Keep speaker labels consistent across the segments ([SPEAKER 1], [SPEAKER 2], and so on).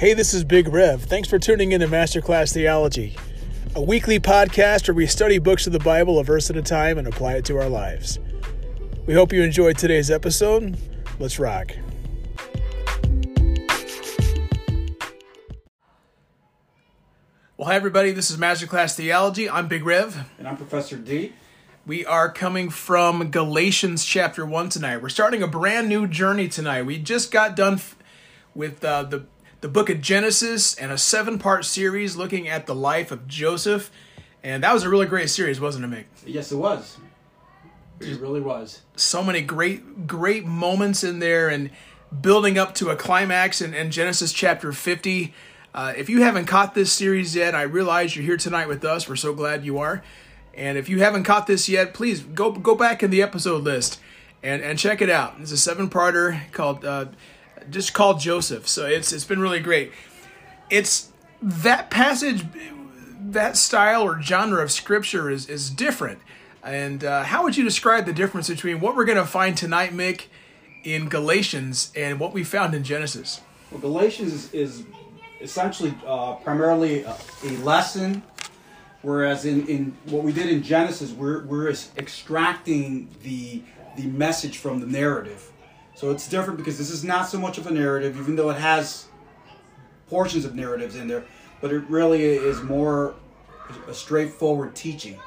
[SPEAKER 1] Hey, this is Big Rev. Thanks for tuning in to Masterclass Theology, a weekly podcast where we study books of the Bible a verse at a time and apply it to our lives. We hope you enjoyed today's episode. Let's rock. Well, hi, everybody. This is Masterclass Theology. I'm Big Rev.
[SPEAKER 2] And I'm Professor D.
[SPEAKER 1] We are coming from Galatians chapter 1 tonight. We're starting a brand new journey tonight. We just got done f- with uh, the, the book of Genesis and a seven part series looking at the life of Joseph. And that was a really great series, wasn't it, Mick?
[SPEAKER 2] Yes, it was. It really was.
[SPEAKER 1] So many great, great moments in there and building up to a climax in, in Genesis chapter 50. Uh, if you haven't caught this series yet, I realize you're here tonight with us. We're so glad you are. And if you haven't caught this yet, please go go back in the episode list and, and check it out. It's a seven parter called uh, just called Joseph. So it's it's been really great. It's that passage, that style or genre of scripture is is different. And uh, how would you describe the difference between what we're going to find tonight, Mick, in Galatians and what we found in Genesis?
[SPEAKER 2] Well, Galatians is, essentially uh, primarily a, a, lesson, whereas in, in what we did in Genesis, we're, we're extracting the, the message from the narrative. So it's different because this is not so much of a narrative, even though it has portions of narratives in there, but it really is more a straightforward teaching.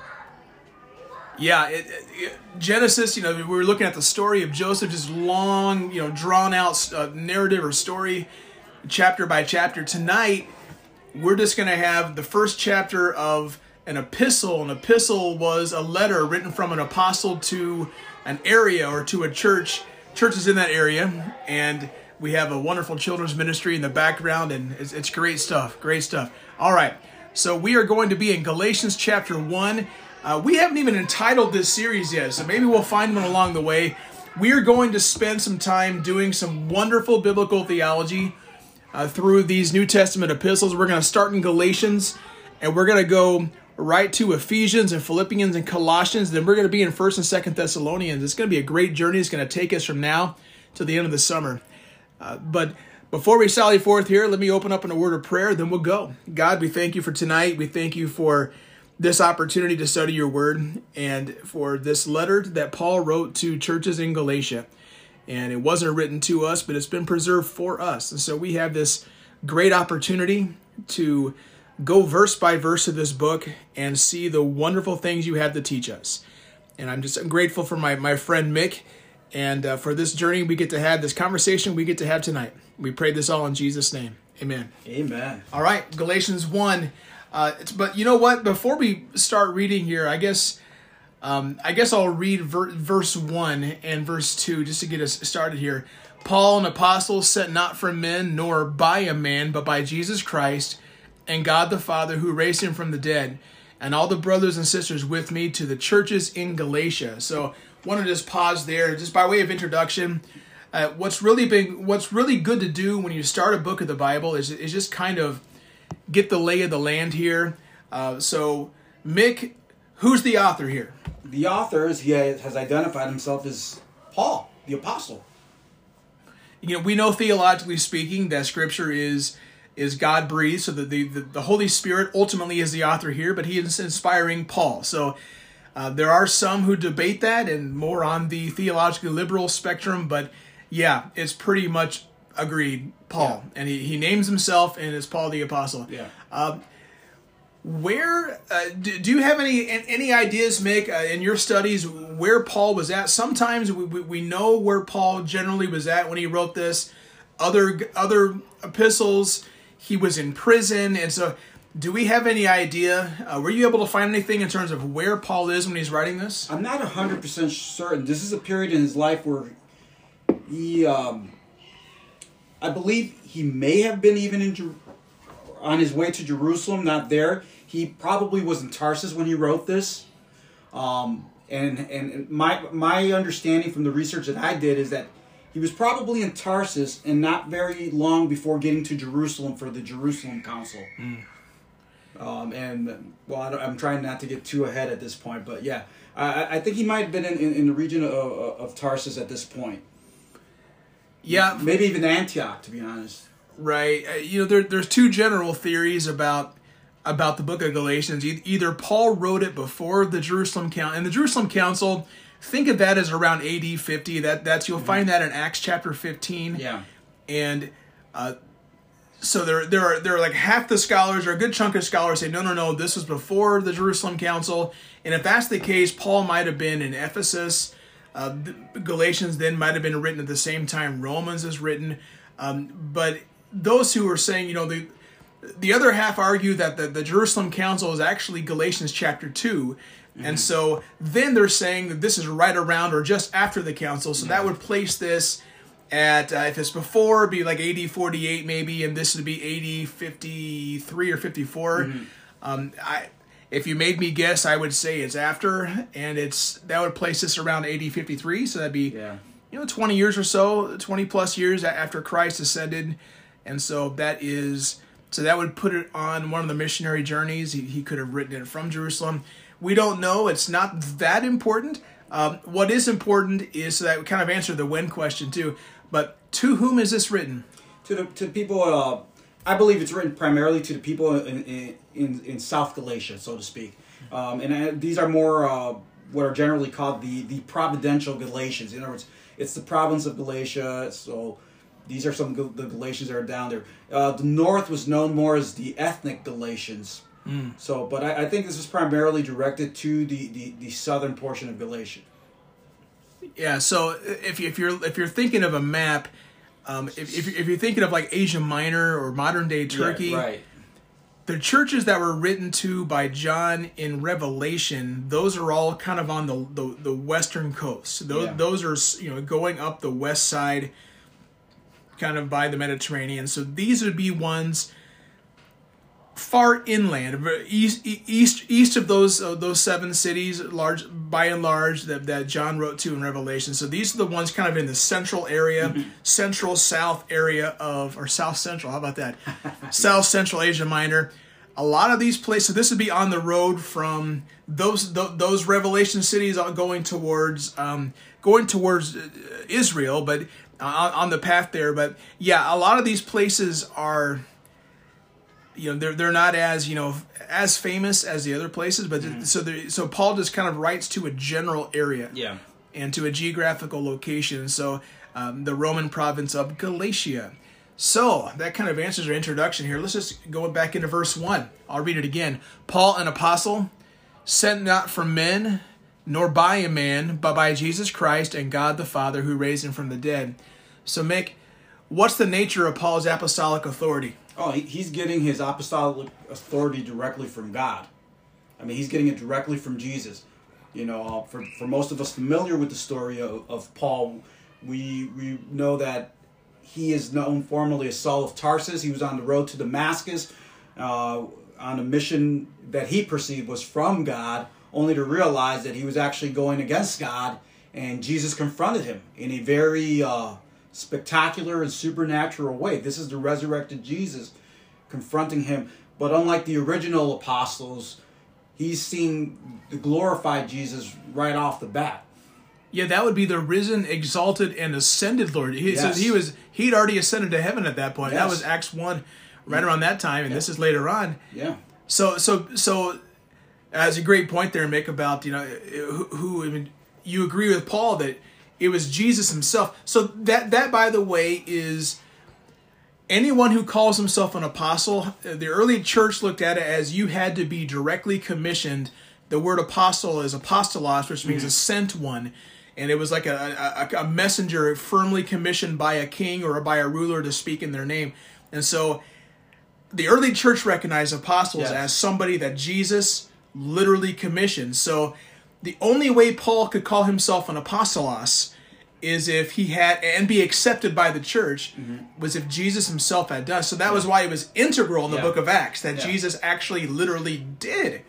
[SPEAKER 1] Yeah, it, it, Genesis. You know, we were looking at the story of Joseph, just long, you know, drawn out uh, narrative or story, chapter by chapter. Tonight, we're just going to have the first chapter of an epistle. An epistle was a letter written from an apostle to an area or to a church. Churches in that area, and we have a wonderful children's ministry in the background, and it's, it's great stuff. Great stuff. All right, so we are going to be in Galatians chapter one. Uh, we haven't even entitled this series yet, so maybe we'll find one along the way. We are going to spend some time doing some wonderful biblical theology uh, through these New Testament epistles. We're going to start in Galatians, and we're going to go right to Ephesians and Philippians and Colossians. Then we're going to be in First and Second Thessalonians. It's going to be a great journey. It's going to take us from now to the end of the summer. Uh, but before we sally forth here, let me open up in a word of prayer. Then we'll go. God, we thank you for tonight. We thank you for this opportunity to study your word and for this letter that Paul wrote to churches in Galatia. And it wasn't written to us, but it's been preserved for us. And so we have this great opportunity to go verse by verse of this book and see the wonderful things you have to teach us. And I'm just I'm grateful for my, my friend Mick and uh, for this journey we get to have, this conversation we get to have tonight. We pray this all in Jesus' name. Amen.
[SPEAKER 2] Amen.
[SPEAKER 1] All right, Galatians 1. Uh, but you know what? Before we start reading here, I guess um, I guess I'll read ver- verse one and verse two just to get us started here. Paul, an apostle, sent not from men nor by a man, but by Jesus Christ and God the Father, who raised him from the dead, and all the brothers and sisters with me to the churches in Galatia. So, want to just pause there, just by way of introduction. Uh, what's really been, what's really good to do when you start a book of the Bible is is just kind of get the lay of the land here. Uh, so, Mick, who's the author here?
[SPEAKER 2] The author, is, he has identified himself as Paul, the apostle.
[SPEAKER 1] You know, we know theologically speaking that Scripture is is God breathed, so that the, the, the Holy Spirit ultimately is the author here, but he is inspiring Paul. So uh, there are some who debate that and more on the theologically liberal spectrum, but yeah, it's pretty much agreed Paul, yeah. and he, he names himself and it's Paul the Apostle.
[SPEAKER 2] Yeah.
[SPEAKER 1] Um, where uh, do, do, you have any any ideas, Mick, uh, in your studies where Paul was at? Sometimes we, we, we know where Paul generally was at when he wrote this. Other other epistles, he was in prison, and so do we have any idea? Uh, were you able to find anything in terms of where Paul is when he's writing this?
[SPEAKER 2] I'm not hundred percent certain. This is a period in his life where he. Um, I believe he may have been even in Jer- on his way to Jerusalem, not there. He probably was in Tarsus when he wrote this. Um, and and my my understanding from the research that I did is that he was probably in Tarsus and not very long before getting to Jerusalem for the Jerusalem Council. Mm. Um, and well, I am trying not to get too ahead at this point, but yeah, I, I think he might have been in, in, in the region of, of Tarsus at this point.
[SPEAKER 1] Yeah,
[SPEAKER 2] maybe even Antioch, to be honest.
[SPEAKER 1] right? Uh, you know, there, there's two general theories about about the book of Galatians. Either Paul wrote it before the Jerusalem Council, and the Jerusalem Council, think of that as around AD 50. That that's you'll find that in Acts chapter 15.
[SPEAKER 2] Yeah.
[SPEAKER 1] and uh, so there there are there are like half the scholars or a good chunk of scholars say no no no this was before the Jerusalem Council, and if that's the case, Paul might have been in Ephesus. Uh, Galatians then might have been written at the same time Romans is written, um, but those who are saying you know the the other half argue that the, the Jerusalem Council is actually Galatians chapter 2. And so then they're saying that this is right around or just after the council. So that would place this at, uh, if it's before, it'd be like AD 48 maybe, and this would be AD 53 or 54. Um, I, if you made me guess, I would say it's after, and it's that would place this around AD 53. So that'd be
[SPEAKER 2] Yeah.
[SPEAKER 1] you know 20 years or so 20 plus years after christ ascended and so that is so that would put it on one of the missionary journeys he, he could have written it from jerusalem we don't know it's not that important um, what is important is that we kind of answer the when question too but to whom is this written
[SPEAKER 2] To the to people, uh, I believe it's written primarily to the people in in, in, South Galatia, so to speak. Um, and uh, these are more uh, what are generally called the the providential Galatians. In other words, it's the province of Galatia. So these are some the Galatians that are down there. Uh, the north was known more as the ethnic Galatians. So, but I, I think this was primarily directed to the, the, the southern portion of Galatia.
[SPEAKER 1] yeah so if, if you're if you're thinking of a map um, if, if, if you're thinking of like asia minor or modern day turkey
[SPEAKER 2] Yeah, right.
[SPEAKER 1] the churches that were written to by John in Revelation, those are all kind of on the the, the western coast. Those,
[SPEAKER 2] Yeah.
[SPEAKER 1] those are you know going up the west side, kind of by the Mediterranean. So these would be ones far inland, east east east of those uh, those seven cities, large by and large that, that John wrote to in Revelation. So these are the ones kind of in the central area, central south area of or south central. How about that? south central Asia Minor. A lot of these places. So this would be on the road from those th- those Revelation cities going towards um, going towards uh, Israel, but uh, on the path there. But yeah, a lot of these places are you know they're they're not as you know as famous as the other places but so there so Paul just kind of writes to a general area
[SPEAKER 2] Yeah.
[SPEAKER 1] and to a geographical location. So um, the Roman province of Galatia. So that kind of answers our introduction here. Let's just go back into verse 1 I'll read it again. Paul an apostle sent not from men nor by a man but by Jesus Christ and God the Father who raised him from the dead. So Mick what's the nature of Paul's apostolic authority
[SPEAKER 2] Oh, he, he's getting his apostolic authority directly from God. I mean, he's getting it directly from Jesus. You know, uh, for, for most of us familiar with the story of, of Paul, we we know that he is known formally as Saul of Tarsus. He was on the road to Damascus uh, on a mission that he perceived was from God, only to realize that he was actually going against God, and Jesus confronted him in a very uh, spectacular and supernatural way. This is the resurrected Jesus confronting him. But unlike the original apostles, he's seen the glorified Jesus right off the bat.
[SPEAKER 1] Yeah, that would be the risen, exalted, and ascended Lord. He says he was he'd already ascended to heaven at that point. That was Acts one, right around that time, and this is later on.
[SPEAKER 2] Yeah.
[SPEAKER 1] So so so, uh, as a great point there, Mick, about you know who, who I mean, you agree with Paul that it was Jesus himself. So that that by the way is anyone who calls himself an apostle. The early church looked at it as you had to be directly commissioned. The word apostle is apostolos, which means mm-hmm. a sent one. And it was like a, a, a messenger firmly commissioned by a king or by a ruler to speak in their name. And so the early church recognized apostles
[SPEAKER 2] Yes.
[SPEAKER 1] as somebody that Jesus literally commissioned. So the only way Paul could call himself an apostolos is if he had and be accepted by the church was if Jesus himself had done. So that was why it was integral in the
[SPEAKER 2] Yeah.
[SPEAKER 1] book of Acts that
[SPEAKER 2] Yeah.
[SPEAKER 1] Jesus actually literally did.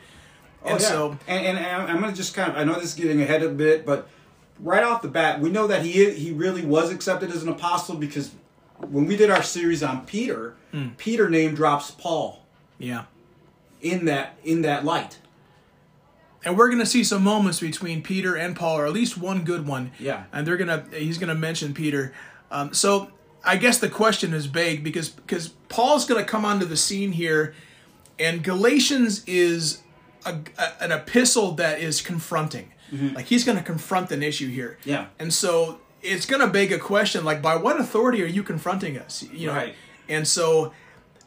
[SPEAKER 1] And
[SPEAKER 2] Oh, yeah.
[SPEAKER 1] so
[SPEAKER 2] and, and, and I'm going to just kind of, I know this is getting ahead a bit, but right off the bat, we know that he he really was accepted as an apostle because when we did our series on Peter,
[SPEAKER 1] Hmm.
[SPEAKER 2] Peter name drops Paul
[SPEAKER 1] yeah.
[SPEAKER 2] in that in that light.
[SPEAKER 1] And we're gonna see some moments between Peter and Paul, or at least one good one.
[SPEAKER 2] Yeah.
[SPEAKER 1] And they're gonna he's gonna mention Peter. Um, so I guess the question is vague because because Paul's going to come onto the scene here, and Galatians is a, a- an epistle that is confronting. Like he's going to confront an issue here.
[SPEAKER 2] Mm-hmm. Yeah.
[SPEAKER 1] And so it's going to beg a question like, by what authority are you confronting us? You know.
[SPEAKER 2] Right.
[SPEAKER 1] And so,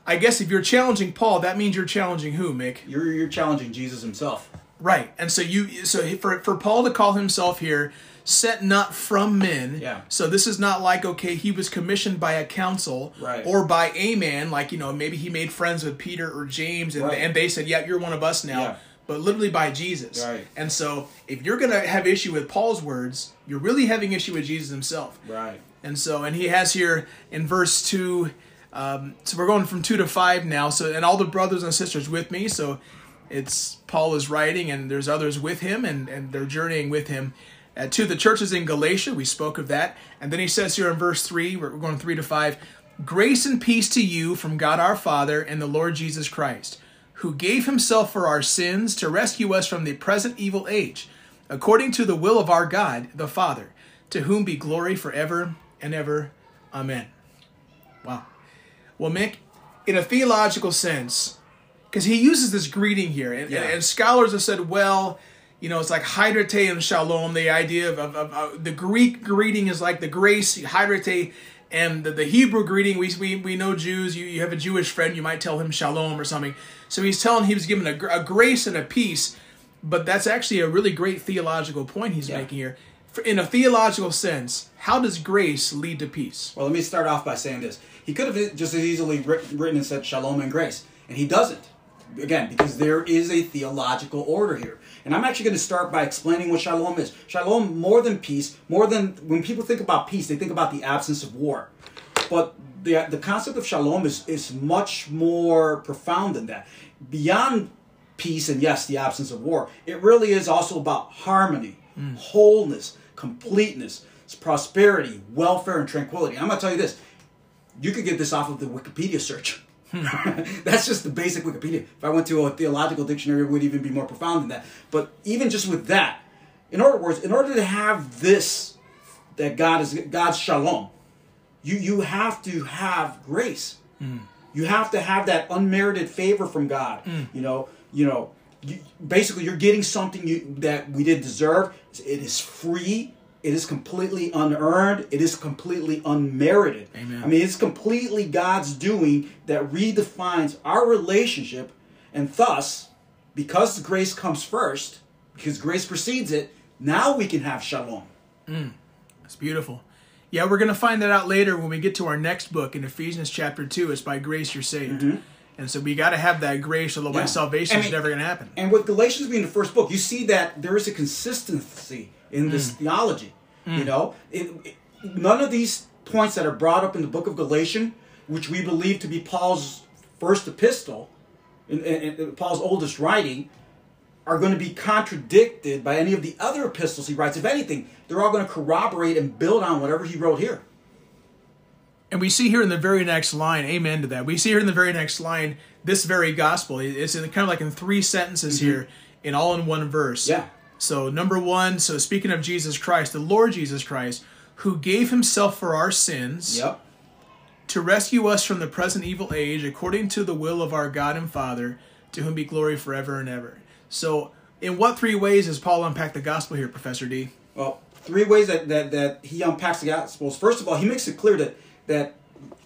[SPEAKER 1] I guess if you're challenging Paul, that means you're challenging who, Mick?
[SPEAKER 2] You're you're challenging Jesus himself.
[SPEAKER 1] Right. And so you so for for Paul to call himself here set not from men.
[SPEAKER 2] Yeah.
[SPEAKER 1] So this is not like okay, he was commissioned by a council
[SPEAKER 2] Right.
[SPEAKER 1] or by a man like you know maybe he made friends with Peter or James and,
[SPEAKER 2] Right.
[SPEAKER 1] and they said, "Yeah, you're one of us now."
[SPEAKER 2] Yeah.
[SPEAKER 1] But literally by Jesus.
[SPEAKER 2] Right.
[SPEAKER 1] And so if you're going to have issue with Paul's words, you're really having issue with Jesus himself.
[SPEAKER 2] Right.
[SPEAKER 1] And so, and he has here in verse two. Um, so we're going from two to five now. So, and all the brothers and sisters with me. So, it's Paul is writing, and there's others with him, and and they're journeying with him. Uh, to the churches in Galatia, we spoke of that, and then he says here in verse three, we're we're going three to five. Grace and peace to you from God our Father and the Lord Jesus Christ, who gave himself for our sins to rescue us from the present evil age, according to the will of our God, the Father, to whom be glory forever and ever. Amen. Wow. Well, Mick, in a theological sense, because he uses this greeting here, and,
[SPEAKER 2] Yeah.
[SPEAKER 1] and, and scholars have said, well, you know, it's like hydrate and shalom, the idea of, of, of, of- the Greek greeting is like the grace, hydrate, and the, the Hebrew greeting, we, we, we know Jews, you, you have a Jewish friend, you might tell him shalom or something. So he's telling he was given a, a grace and a peace, but that's actually a really great theological point he's
[SPEAKER 2] Yeah.
[SPEAKER 1] making here. For- In a theological sense, how does grace lead to peace?
[SPEAKER 2] Well, let me start off by saying this. He could have just as easily written and said shalom and grace, and he doesn't. Again, because there is a theological order here. And I'm actually going to start by explaining what shalom is. Shalom, more than peace, more than when people think about peace, they think about the absence of war. But the, the concept of shalom is, is much more profound than that. Beyond peace and yes, the absence of war, it really is also about harmony, hmm. wholeness, completeness, prosperity, welfare, and tranquility. I'm going to tell you this you could get this off of the Wikipedia search. That's just the basic Wikipedia. If I went to a theological dictionary, it would even be more profound than that. But even just with that, in other words, in order to have this, that God is God's shalom, you you have to have grace. Hmm. You have to have that unmerited favor from God. Hmm. You know, you know. You, basically, you're getting something you, that we didn't deserve. It is free. It is completely unearned. It is completely unmerited.
[SPEAKER 1] Amen.
[SPEAKER 2] I mean, it's completely God's doing that redefines our relationship, and thus, because grace comes first, because grace precedes it, now we can have shalom.
[SPEAKER 1] It's beautiful. Yeah, we're going to find that out later when we get to our next book in Ephesians chapter 2. It's by grace you're saved. And so we got to have that grace,
[SPEAKER 2] Mm-hmm. Yeah.
[SPEAKER 1] salvation
[SPEAKER 2] I
[SPEAKER 1] is
[SPEAKER 2] mean-
[SPEAKER 1] never going to happen.
[SPEAKER 2] And with Galatians being the first book, you see that there is a consistency in this theology. You know, it, it- none of these points that are brought up in the book of Galatians, which we believe to be Paul's first epistle, in, in- in Paul's oldest writing, are going to be contradicted by any of the other epistles he writes. If anything, they're all going to corroborate and build on whatever he wrote here.
[SPEAKER 1] And we see here in the very next line, amen to that. We see here in the very next line this very gospel. It's in kind of like in three sentences here, in all in one verse.
[SPEAKER 2] Mm-hmm. Yeah.
[SPEAKER 1] So number one, so speaking of Jesus Christ, the Lord Jesus Christ, who gave himself for our sins
[SPEAKER 2] Yep.
[SPEAKER 1] to rescue us from the present evil age, according to the will of our God and Father, to whom be glory forever and ever. So, in what three ways does Paul unpack the gospel here, Professor D?
[SPEAKER 2] Well, three ways that, that, that he unpacks the Gospels. First of all, he makes it clear that that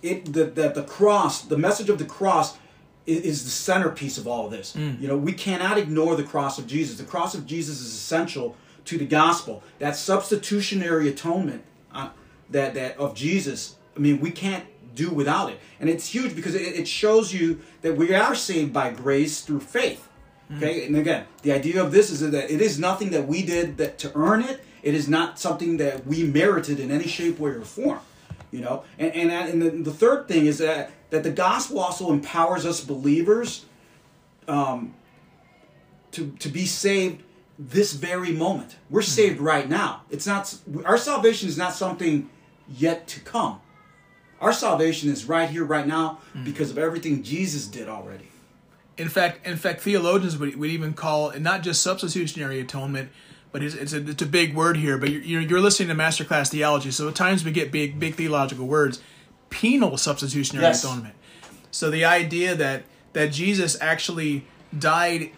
[SPEAKER 2] it that, that the cross, the message of the cross, is, the centerpiece of all of this. You know, we cannot ignore the cross of Jesus. The cross of Jesus is essential to the gospel. That substitutionary atonement uh, that that of Jesus. I mean, we can't do without it, and it's huge because it, it shows you that we are saved by grace through faith. Okay, and again, the idea of this is that it is nothing that we did that to earn it. It is not something that we merited in any shape, way, or form. You know, and and, and the, the third thing is that that the gospel also empowers us believers, um, to to be saved this very moment. We're saved right now. It's not our salvation is not something yet to come. Our salvation is right here, right now, because of everything Jesus did already.
[SPEAKER 1] In fact, in fact, theologians would, would even call it not just substitutionary atonement, but it's, it's, a, it's a big word here. But you're, you're, you're listening to Masterclass Theology, so at times we get big, big theological words. penal substitutionary
[SPEAKER 2] Yes.
[SPEAKER 1] atonement. So the idea that that Jesus actually died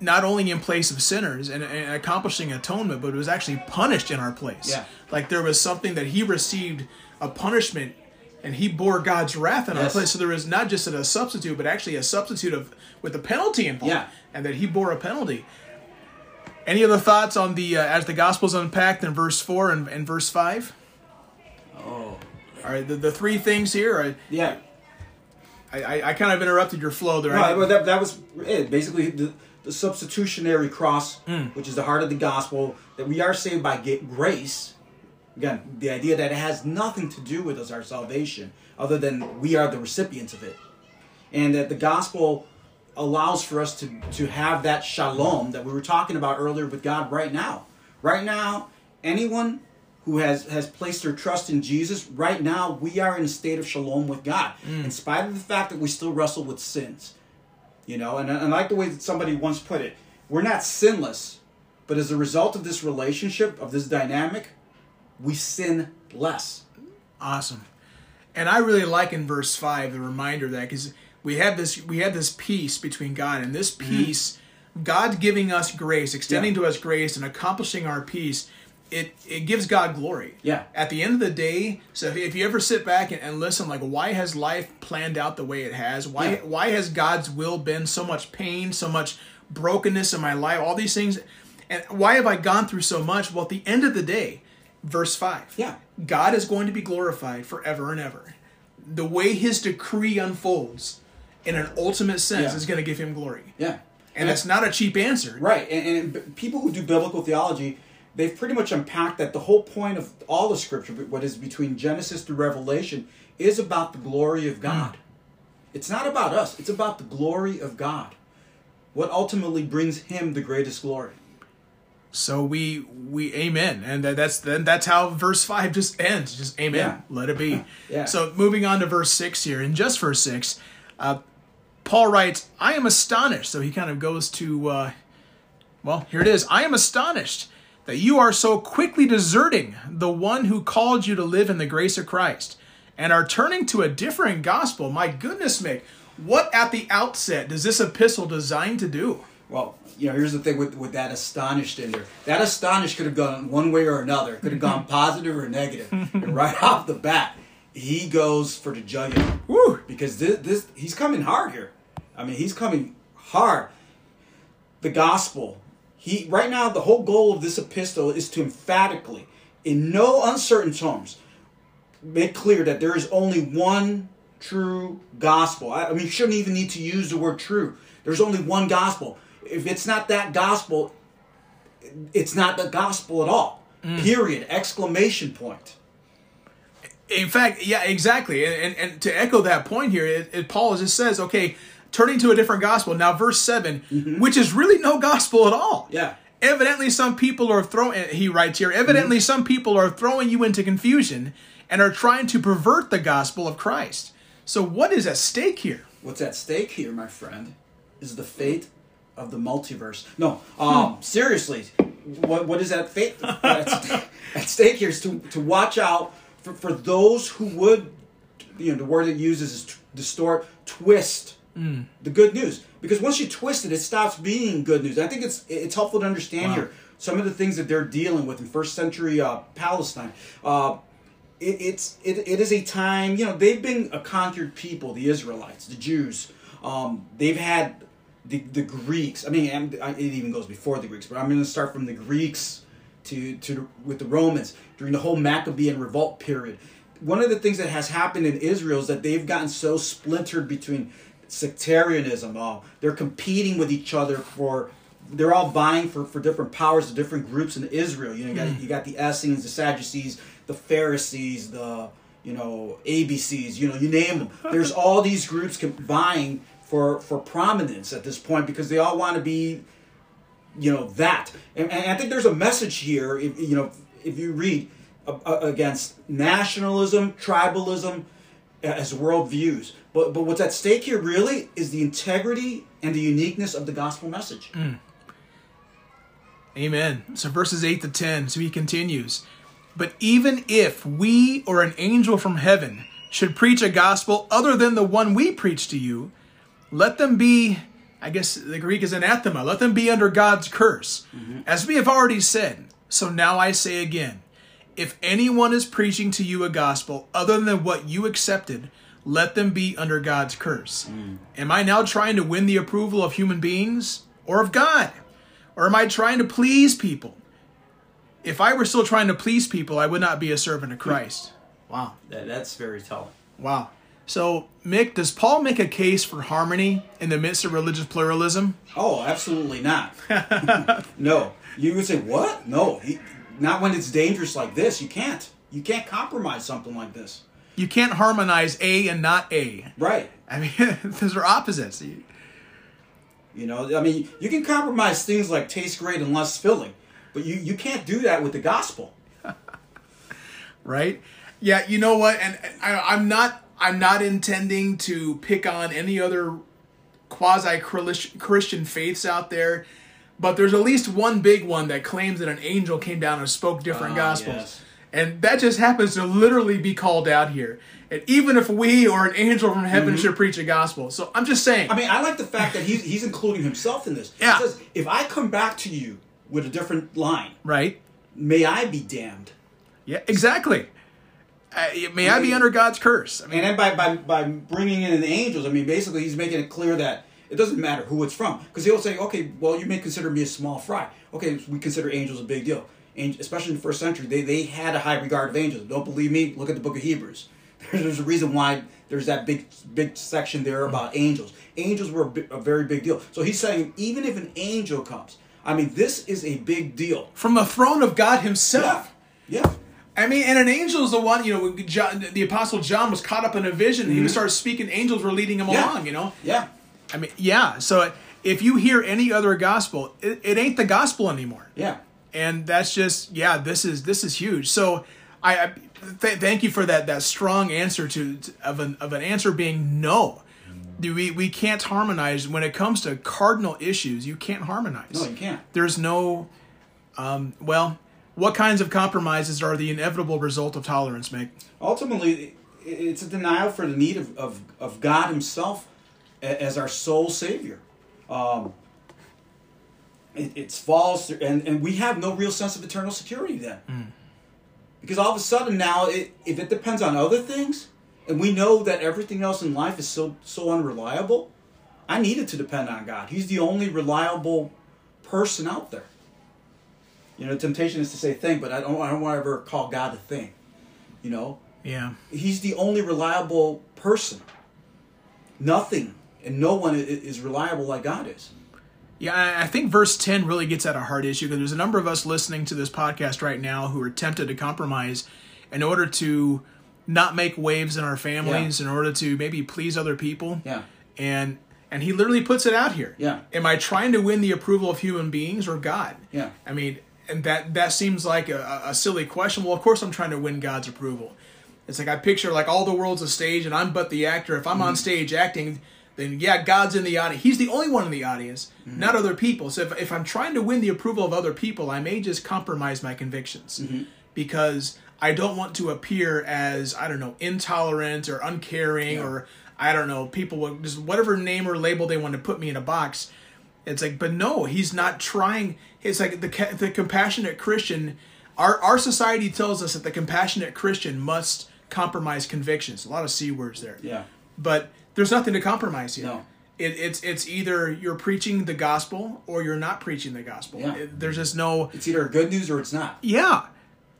[SPEAKER 1] not only in place of sinners and, and accomplishing atonement, but was actually punished in our place.
[SPEAKER 2] Yeah.
[SPEAKER 1] Like there was something that he received a punishment and he bore God's wrath in our place. So there was not just a substitute, but actually a substitute of with a penalty involved.
[SPEAKER 2] Yeah.
[SPEAKER 1] And that he bore a penalty. Any other thoughts on the uh, as the gospel's unpacked in verse four and, and verse five?
[SPEAKER 2] Oh,
[SPEAKER 1] All right, the, the three things here.
[SPEAKER 2] Yeah.
[SPEAKER 1] I, I, I kind of interrupted your flow there.
[SPEAKER 2] Right, well, that, that was it. Basically, the, the substitutionary cross, which is the heart of the gospel, that we are saved by grace. Again, the idea that it has nothing to do with us, our salvation, other than we are the recipients of it. And that the gospel allows for us to, to have that shalom that we were talking about earlier with God right now. Right now, anyone who has, has placed their trust in Jesus, right now we are in a state of shalom with God, mm. in spite of the fact that we still wrestle with sins. You know, and I, I like the way that somebody once put it. We're not sinless, but as a result of this relationship, of this dynamic, we sin less.
[SPEAKER 1] Awesome. And I really like in verse five the reminder that because we have this we have this peace between God and this peace, God giving us grace, extending
[SPEAKER 2] Mm-hmm. Yeah.
[SPEAKER 1] to us grace, and accomplishing our peace. It it gives God glory.
[SPEAKER 2] Yeah.
[SPEAKER 1] At the end of the day, so if, if you ever sit back and, and listen, like why has life planned out the way it has? Why
[SPEAKER 2] Yeah.
[SPEAKER 1] why has God's will been so much pain, so much brokenness in my life? All these things, and why have I gone through so much? Well, at the end of the day, verse five.
[SPEAKER 2] Yeah.
[SPEAKER 1] God is going to be glorified forever and ever. The way his decree unfolds in an ultimate sense
[SPEAKER 2] Yeah.
[SPEAKER 1] is going to give him glory.
[SPEAKER 2] Yeah.
[SPEAKER 1] And that's not a cheap answer.
[SPEAKER 2] Right, and, and people who do biblical theology, they've pretty much unpacked that the whole point of all the scripture, what is between Genesis to Revelation, is about the glory of God. It's not about us, it's about the glory of God. What ultimately brings him the greatest glory.
[SPEAKER 1] So we we amen, and that's then that's how verse five just ends. Just amen.
[SPEAKER 2] Yeah.
[SPEAKER 1] Let it be.
[SPEAKER 2] Yeah.
[SPEAKER 1] So moving on to verse six here, in just verse six, uh, Paul writes, "I am astonished." So he kind of goes to, uh, well, here it is. I am astonished that you are so quickly deserting the one who called you to live in the grace of Christ, and are turning to a different gospel. My goodness, Mick, what at the outset does this epistle designed to do?
[SPEAKER 2] Well, you know, here's the thing with, with that astonished in there. That astonished could have gone one way or another. It could have gone positive or negative. and right off the bat, he goes for the jugular.
[SPEAKER 1] Woo!
[SPEAKER 2] Because this, this he's coming hard here. I mean, he's coming hard. The gospel. He right now the whole goal of this epistle is to emphatically, in no uncertain terms, make clear that there is only one true gospel. I, I mean, you shouldn't even need to use the word true. There's only one gospel. If it's not that gospel, it's not the gospel at all. Mm. Period. Exclamation point.
[SPEAKER 1] In fact, yeah, exactly. And, and, and to echo that point here, it, it, Paul just says, okay, turning to a different gospel. Now, verse 7, mm-hmm. which is really no gospel at all.
[SPEAKER 2] Yeah.
[SPEAKER 1] Evidently, some people are throwing, he writes here, evidently, mm-hmm. some people are throwing you into confusion and are trying to pervert the gospel of Christ. So, what is at stake here?
[SPEAKER 2] What's at stake here, my friend, is the fate of the multiverse. No, um, hmm. seriously, what what is at fate at, at stake here is to to watch out for, for those who would, you know, the word it uses is t- distort, twist the good news. Because once you twist it, it stops being good news. I think it's it's helpful to understand
[SPEAKER 1] Wow.
[SPEAKER 2] here some of the things that they're dealing with in first century uh, Palestine. Uh, it, it's it, it is a time you know they've been a conquered people the israelites the jews um, they've had the, the greeks i mean and it even goes before the greeks but i'm going to start from the greeks to to with the romans during the whole maccabean revolt period one of the things that has happened in israel is that they've gotten so splintered between sectarianism uh, they're competing with each other for they're all vying for, for different powers, different groups in Israel. You know, you got, you got the Essenes, the Sadducees, the Pharisees, the you know ABCs. You know, you name them. There's all these groups vying for for prominence at this point because they all want to be, you know, that. And, and I think there's a message here. If you know, if you read uh, against nationalism, tribalism, as worldviews. But but what's at stake here really is the integrity and the uniqueness of the gospel message. Mm.
[SPEAKER 1] Amen. So verses 8 to 10. So he continues. But even if we or an angel from heaven should preach a gospel other than the one we preach to you, let them be, I guess the Greek is anathema, let them be under God's curse. Mm-hmm. As we have already said, so now I say again if anyone is preaching to you a gospel other than what you accepted, let them be under God's curse. Mm. Am I now trying to win the approval of human beings or of God? Or am I trying to please people? If I were still trying to please people, I would not be a servant of Christ. Wow.
[SPEAKER 2] That, that's very telling.
[SPEAKER 1] Wow. So, Mick, does Paul make a case for harmony in the midst of religious pluralism?
[SPEAKER 2] Oh, absolutely not. no. You would say, what? No. He, not when it's dangerous like this. You can't. You can't compromise something like this.
[SPEAKER 1] You can't harmonize A and not A.
[SPEAKER 2] Right.
[SPEAKER 1] I mean, those are opposites. You-
[SPEAKER 2] You know, I mean, you can compromise things like taste great and less filling, but you, you can't do that with the gospel.
[SPEAKER 1] right? Yeah, you know what? And I, I'm not I'm not intending to pick on any other quasi Christian faiths out there, but there's at least one big one that claims that an angel came down and spoke different
[SPEAKER 2] Ah,
[SPEAKER 1] gospels.
[SPEAKER 2] yes.
[SPEAKER 1] And that just happens to literally be called out here. And even if we or an angel from heaven should preach a gospel. So I'm just saying.
[SPEAKER 2] Mm-hmm. I mean, I like the fact that he's, he's including himself in this.
[SPEAKER 1] Yeah.
[SPEAKER 2] He says, if I come back to you with a different line,
[SPEAKER 1] right?
[SPEAKER 2] may I be damned.
[SPEAKER 1] Yeah, exactly. Uh, may I be under God's curse? I mean,
[SPEAKER 2] And by, by, by bringing in the angels, I mean, basically he's making it clear that it doesn't matter who it's from. Because he'll say, okay, well, you may consider me a small fry. Okay, we consider angels a big deal. And especially in the first century, they, they had a high regard of angels. Don't believe me? Look at the book of Hebrews. There's a reason why there's that big big section there about angels. Angels were a, a very big deal. So he's saying, even if an angel comes, I mean, this is a big deal.
[SPEAKER 1] from the throne of God Himself.
[SPEAKER 2] Yeah. Yeah.
[SPEAKER 1] I mean, and an angel is the one, you know, John, the apostle John was caught up in a vision. He would start speaking, angels were leading him
[SPEAKER 2] Mm-hmm. Yeah.
[SPEAKER 1] along, you know?
[SPEAKER 2] Yeah.
[SPEAKER 1] I mean, yeah. So if you hear any other gospel, it, it ain't the gospel anymore.
[SPEAKER 2] Yeah.
[SPEAKER 1] And that's just, yeah, this is this is huge. So I, I th- thank you for that that strong answer to, to of an of an answer being no. We, we can't harmonize when it comes to cardinal issues. You can't harmonize.
[SPEAKER 2] No, you can't.
[SPEAKER 1] There's no, um, well, what kinds of compromises are the inevitable result of tolerance, Mick?
[SPEAKER 2] ultimately it's a denial for the need of, of, of god himself as our sole savior um, it, it's false and, and we have no real sense of eternal security then hmm. because all of a sudden now it, if it depends on other things and we know that everything else in life is so so unreliable i needed to depend on god he's the only reliable person out there you know temptation is to say thing but i don't, I don't want to ever call god a thing you know
[SPEAKER 1] Yeah.
[SPEAKER 2] he's the only reliable person. Nothing and no one is reliable like God is.
[SPEAKER 1] Yeah, I- think verse 10 really gets at a hard issue because there's a number of us listening to this podcast right now who are tempted to compromise in order to not make waves in our families, in order to maybe please other people.
[SPEAKER 2] Yeah.
[SPEAKER 1] And and he literally puts it out here.
[SPEAKER 2] Yeah.
[SPEAKER 1] Am I trying to win the approval of human beings or God?
[SPEAKER 2] Yeah.
[SPEAKER 1] I mean, and that that seems like a, a silly question. Well, of course I'm trying to win God's approval. It's like I picture like all the world's a stage and I'm but the actor. If I'm on mm-hmm. stage acting, then yeah, God's in the audience. He's the only one in the audience, mm-hmm. not other people. So if, if I'm trying to win the approval of other people, I may just compromise my convictions mm-hmm. because I don't want to appear as I don't know intolerant or uncaring
[SPEAKER 2] Yeah.
[SPEAKER 1] or I don't know people will just whatever name or label they want to put me in a box. It's like, but no, he's not trying. It's like the the compassionate Christian. Our our society tells us that the compassionate Christian must compromise convictions. A lot of c words there.
[SPEAKER 2] Yeah.
[SPEAKER 1] But there's nothing to compromise here.
[SPEAKER 2] No.
[SPEAKER 1] It, it's it's either you're preaching the gospel or you're not preaching the gospel.
[SPEAKER 2] Yeah.
[SPEAKER 1] It- there's just no
[SPEAKER 2] It's either good news or it's not.
[SPEAKER 1] yeah.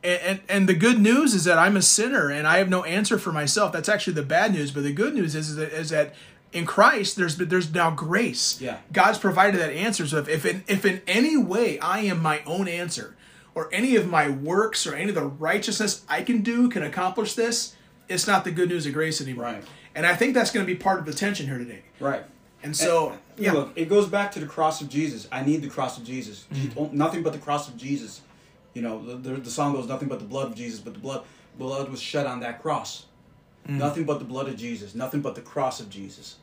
[SPEAKER 1] And, and and the good news is that I'm a sinner and I have no answer for myself. That's actually the bad news. But the good news is, is that, is that in Christ there's there's now grace.
[SPEAKER 2] Yeah.
[SPEAKER 1] God's provided that answer. So if if in, if in any way I am my own answer, or any of my works or any of the righteousness I can do can accomplish this, it's not the good news of grace anymore.
[SPEAKER 2] Right.
[SPEAKER 1] And I think that's going to be part of the tension here today.
[SPEAKER 2] Right.
[SPEAKER 1] And so
[SPEAKER 2] And,
[SPEAKER 1] yeah,
[SPEAKER 2] Look, it goes back to the cross of Jesus. I need the cross of Jesus.
[SPEAKER 1] Mm-hmm.
[SPEAKER 2] Nothing but the cross of Jesus. You know, the, the, song goes, nothing but the blood of Jesus, but the blood blood was shed on that cross.
[SPEAKER 1] Mm.
[SPEAKER 2] Nothing but the blood of Jesus. Nothing but the cross of Jesus.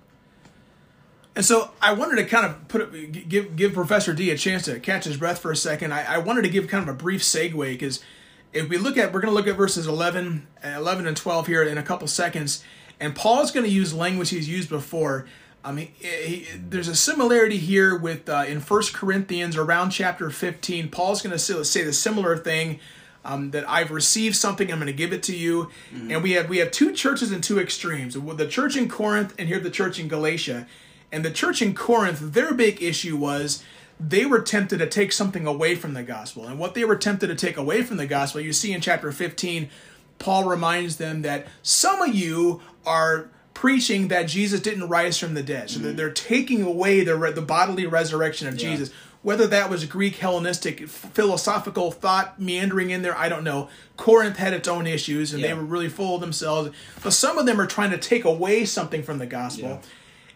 [SPEAKER 1] And so I wanted to kind of put it, give give Professor D a chance to catch his breath for a second. I, I wanted to give kind of a brief segue because if we look at, we're going to look at verses 11, 11 and 12 here in a couple seconds, and Paul's going to use language he's used before. I mean, he, he, there's a similarity here with uh, in First Corinthians around chapter 15. Paul's going to say the similar thing um, that I've received something, I'm going to give it to you. Mm-hmm. And we have we have two churches in two extremes: the church in Corinth and here the church in Galatia. And the church in Corinth, their big issue was they were tempted to take something away from the gospel. And what they were tempted to take away from the gospel, you see in chapter 15, Paul reminds them that some of you are preaching that Jesus didn't rise from the dead. So mm-hmm. they're taking away the, the bodily resurrection of yeah. Jesus. Whether that was Greek Hellenistic philosophical thought meandering in there, I don't know. Corinth had its own issues and yeah. they were really full of themselves. But some of them are trying to take away something from the gospel.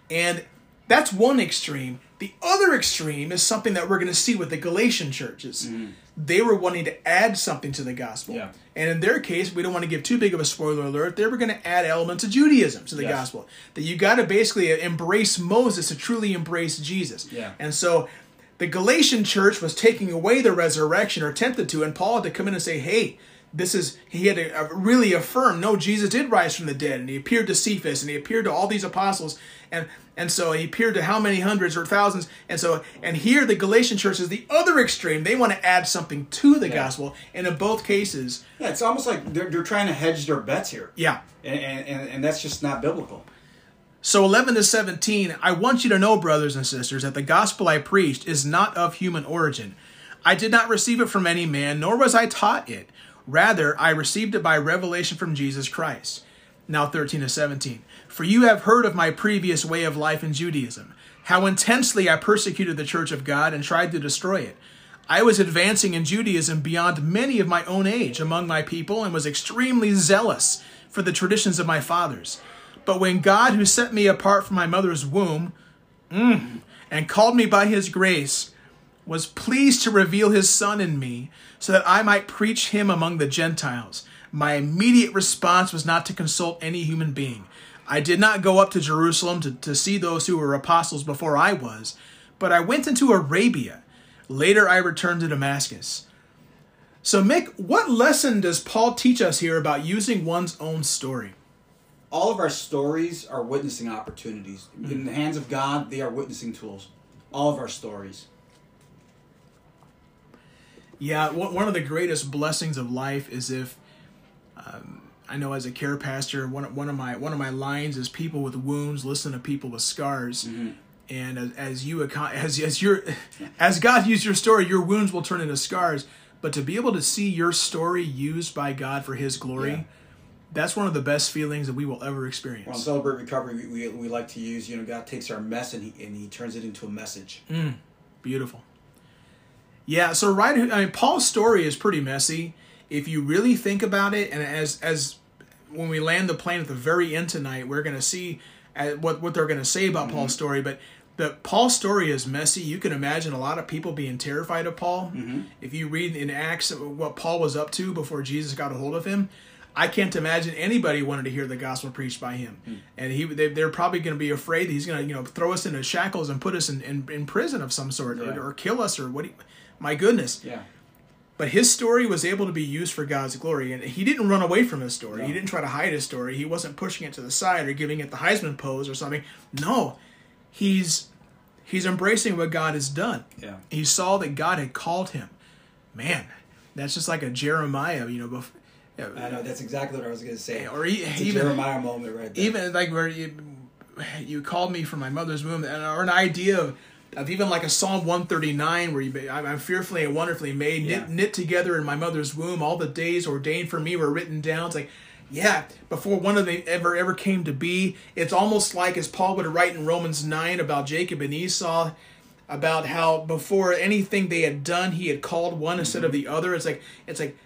[SPEAKER 1] Yeah. And that's one extreme. The other extreme is something that we're going to see with the Galatian churches. Mm. They were wanting to add something to the gospel. Yeah. And in their case, we don't want to give too big of a spoiler alert. They were going to add elements of Judaism to the yes. gospel. That you got to basically embrace Moses to truly embrace Jesus.
[SPEAKER 2] Yeah.
[SPEAKER 1] And so the Galatian church was taking away the resurrection or attempted to, and Paul had to come in and say, hey, this is he had to uh, really affirm no jesus did rise from the dead and he appeared to cephas and he appeared to all these apostles and and so he appeared to how many hundreds or thousands and so and here the galatian church is the other extreme they want to add something to the yeah. gospel and in both cases
[SPEAKER 2] yeah it's almost like they're, they're trying to hedge their bets here
[SPEAKER 1] yeah
[SPEAKER 2] and, and and that's just not biblical
[SPEAKER 1] so 11 to 17, I want you to know, brothers and sisters, that the gospel I preached is not of human origin. I did not receive it from any man, nor was I taught it. Rather, I received it by revelation from Jesus Christ. Now 13 to 17. For you have heard of my previous way of life in Judaism, how intensely I persecuted the church of God and tried to destroy it. I was advancing in Judaism beyond many of my own age among my people and was extremely zealous for the traditions of my fathers. But when God, who set me apart from my mother's womb, mm, and called me by his grace, was pleased to reveal his Son in me, so that I might preach him among the Gentiles, my immediate response was not to consult any human being. I did not go up to Jerusalem to, to see those who were apostles before I was, but I went into Arabia. Later I returned to Damascus. So, Mick, what lesson does Paul teach us here about using one's own story?
[SPEAKER 2] all of our stories are witnessing opportunities. Mm-hmm. In the hands of God, they are witnessing tools. All of our stories.
[SPEAKER 1] Yeah, one of the greatest blessings of life is if um, I know as a care pastor, one one of my one of my lines is people with wounds listen to people with scars. Mm-hmm. And as, as you as as your as God used your story, your wounds will turn into scars. But to be able to see your story used by God for His glory, yeah that's one of the best feelings that we will ever experience.
[SPEAKER 2] Well, on Celebrate Recovery, we, we, we, like to use, you know, God takes our mess and he, and he turns it into a message.
[SPEAKER 1] Mm, beautiful. Yeah, so right, I mean, Paul's story is pretty messy. If you really think about it, and as as when we land the plane at the very end tonight, we're going to see uh, what what they're going to say about mm-hmm. Paul's story. But the Paul's story is messy. You can imagine a lot of people being terrified of Paul. Mm-hmm. If you read in Acts what Paul was up to before Jesus got a hold of him, I can't imagine anybody wanted to hear the gospel preached by him. Mm. And he they, are probably going to be afraid that he's going to you know throw us into shackles and put us in, in, in prison of some sort yeah. or, or, kill us or what. He, my goodness.
[SPEAKER 2] Yeah.
[SPEAKER 1] But his story was able to be used for God's glory, and he didn't run away from his story. No. He didn't try to hide his story. He wasn't pushing it to the side or giving it the Heisman pose or something. No, he's he's embracing what God has done.
[SPEAKER 2] Yeah.
[SPEAKER 1] He saw that God had called him. Man, that's just like a Jeremiah, you know,
[SPEAKER 2] I know that's exactly what I was going to say.
[SPEAKER 1] Or even
[SPEAKER 2] Jeremiah moment right there.
[SPEAKER 1] Even like where you you called me from my mother's womb, or an idea of of even like a Psalm 139 where you, I'm fearfully and wonderfully made, yeah. knit, knit together in my mother's womb. All the days ordained for me were written down. It's like, yeah, before one of them ever ever came to be. It's almost like as Paul would write in Romans 9 about Jacob and Esau, about how before anything they had done, he had called one mm-hmm. instead of the other. It's like it's like